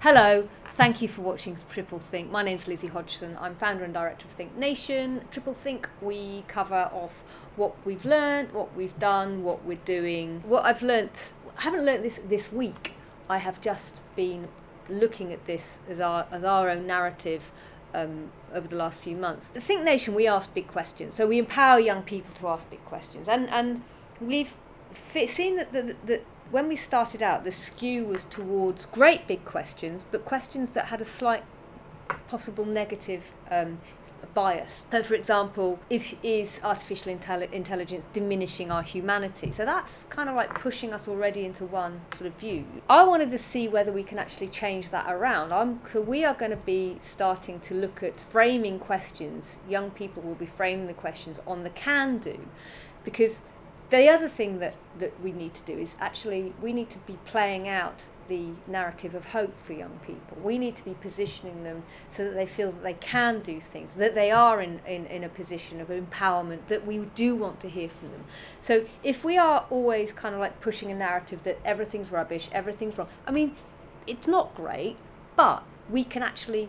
Hello, thank you for watching Triple Think. My name's Lizzie Hodgson. I'm founder and director of Think Nation. Triple Think, we cover off what we've learned, what we've done, what we're doing. What I've learnt, I haven't learnt this this week. I have just been looking at this as our as our own narrative um, over the last few months. Think Nation, we ask big questions. So we empower young people to ask big questions, and and we've seen that that, that when we started out, the skew was towards great big questions, but questions that had a slight possible negative um, bias. So, for example, is is artificial intelli- intelligence diminishing our humanity? So that's kind of like pushing us already into one sort of view. I wanted to see whether we can actually change that around. I'm, so we are going to be starting to look at framing questions. Young people will be framing the questions on the can do, because the other thing that, that we need to do is actually we need to be playing out the narrative of hope for young people. We need to be positioning them so that they feel that they can do things, that they are in, in, in a position of empowerment, that we do want to hear from them. So if we are always kind of like pushing a narrative that everything's rubbish, everything's wrong, I mean, it's not great, but we can actually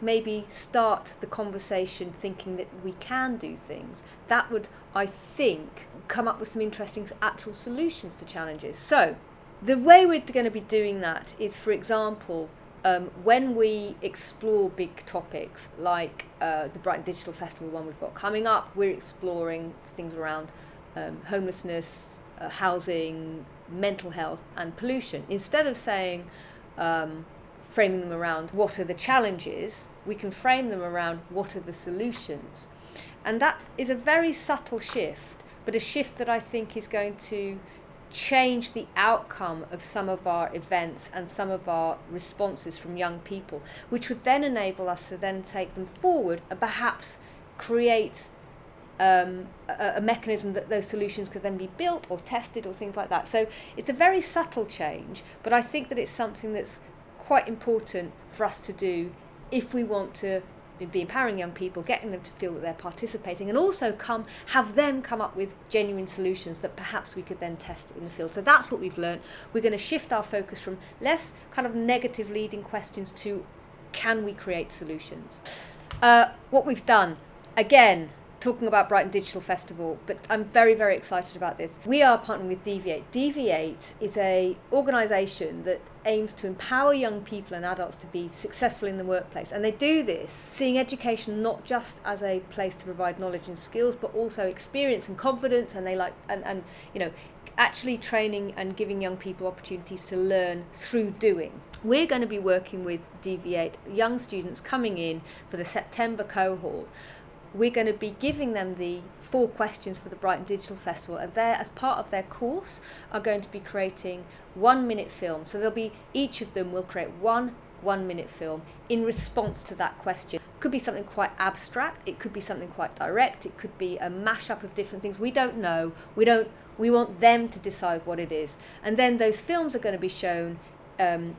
maybe start the conversation thinking that we can do things. That would, I think, come up with some interesting actual solutions to challenges. So, the way we're going to be doing that is, for example, um, when we explore big topics like uh, the Brighton Digital Festival one we've got coming up, we're exploring things around um, homelessness, uh, housing, mental health, and pollution. Instead of saying, um, framing them around what are the challenges, we can frame them around what are the solutions. And that is a very subtle shift, but a shift that I think is going to change the outcome of some of our events and some of our responses from young people, which would then enable us to then take them forward and perhaps create um, a, a, mechanism that those solutions could then be built or tested or things like that. So it's a very subtle change, but I think that it's something that's quite important for us to do if we want to be empowering young people, getting them to feel that they're participating, and also come have them come up with genuine solutions that perhaps we could then test in the field. So that's what we've learned. We're going to shift our focus from less kind of negative leading questions to can we create solutions. Uh, what we've done again talking about Brighton Digital Festival, but I'm very, very excited about this. We are partnering with Deviate. Deviate is a organisation that aims to empower young people and adults to be successful in the workplace. And they do this seeing education not just as a place to provide knowledge and skills, but also experience and confidence. And they like, and, and you know, actually training and giving young people opportunities to learn through doing. We're going to be working with Deviate, young students coming in for the September cohort we're going to be giving them the four questions for the Brighton Digital Festival, and they, as part of their course, are going to be creating one minute film. So they'll be each of them will create one one minute film in response to that question. Could be something quite abstract, it could be something quite direct, it could be a mashup of different things. We don't know. We don't we want them to decide what it is. And then those films are going to be shown um,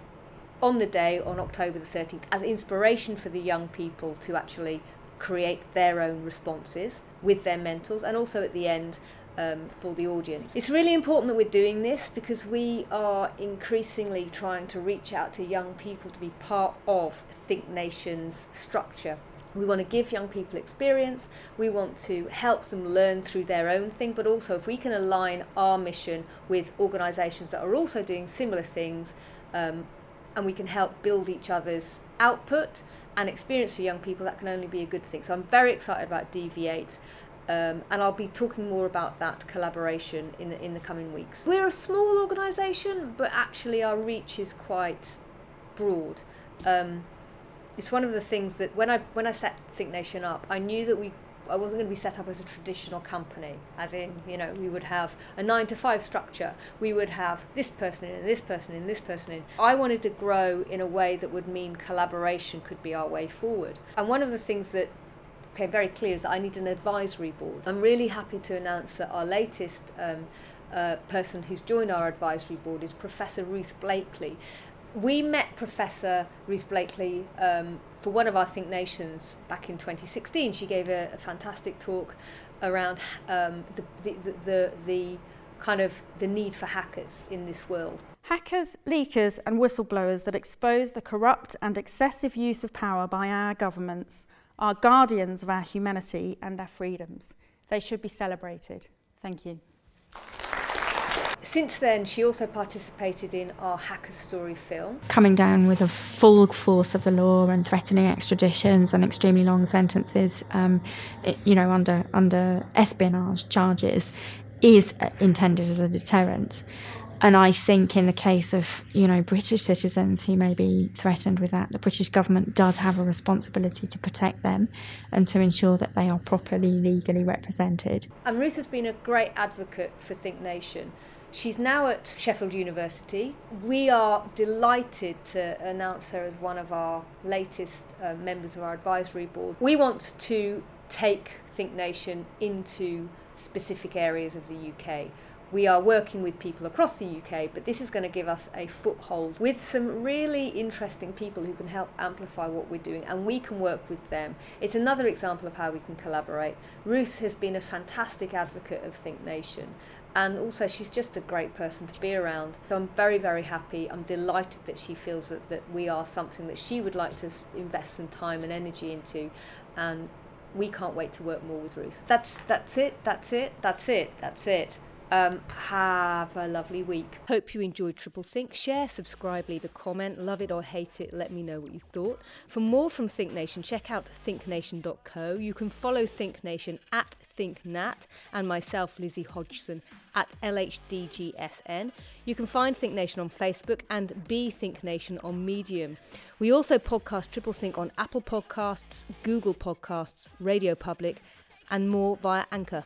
on the day on October the 13th as inspiration for the young people to actually create their own responses with their mentors and also at the end um, for the audience. It's really important that we're doing this because we are increasingly trying to reach out to young people to be part of Think Nation's structure. We want to give young people experience, we want to help them learn through their own thing, but also if we can align our mission with organisations that are also doing similar things um, and we can help build each other's output and experience for young people, that can only be a good thing. So I'm very excited about Deviate. Um, and I'll be talking more about that collaboration in the, in the coming weeks. We're a small organisation, but actually our reach is quite broad. Um, it's one of the things that when I when I set Think Nation up, I knew that we I wasn't going to be set up as a traditional company, as in, you know, we would have a nine to five structure. We would have this person in, this person in, this person in. I wanted to grow in a way that would mean collaboration could be our way forward. And one of the things that became very clear is that I need an advisory board. I'm really happy to announce that our latest um, uh, person who's joined our advisory board is Professor Ruth Blakeley we met Professor Ruth Blakeley um, for one of our Think Nations back in 2016. She gave a, a fantastic talk around um, the, the, the, the, kind of the need for hackers in this world. Hackers, leakers, and whistleblowers that expose the corrupt and excessive use of power by our governments are guardians of our humanity and our freedoms. They should be celebrated. Thank you. Since then, she also participated in our Hacker Story film. Coming down with a full force of the law and threatening extraditions and extremely long sentences, um, it, you know, under under espionage charges, is intended as a deterrent. And I think in the case of, you know, British citizens who may be threatened with that, the British government does have a responsibility to protect them and to ensure that they are properly legally represented. And Ruth has been a great advocate for Think Nation. She's now at Sheffield University. We are delighted to announce her as one of our latest uh, members of our advisory board. We want to take Think Nation into specific areas of the UK. We are working with people across the UK, but this is going to give us a foothold with some really interesting people who can help amplify what we're doing, and we can work with them. It's another example of how we can collaborate. Ruth has been a fantastic advocate of Think Nation, and also she's just a great person to be around. So I'm very, very happy. I'm delighted that she feels that, that we are something that she would like to invest some time and energy into, and we can't wait to work more with Ruth. That's that's it. That's it. That's it. That's it. Um, have a lovely week. Hope you enjoyed Triple Think. Share, subscribe, leave a comment. Love it or hate it. Let me know what you thought. For more from Think Nation, check out thinknation.co. You can follow Think Nation at ThinkNat and myself, Lizzie Hodgson, at LHDGSN. You can find Think Nation on Facebook and Be Think Nation on Medium. We also podcast Triple Think on Apple Podcasts, Google Podcasts, Radio Public, and more via Anchor.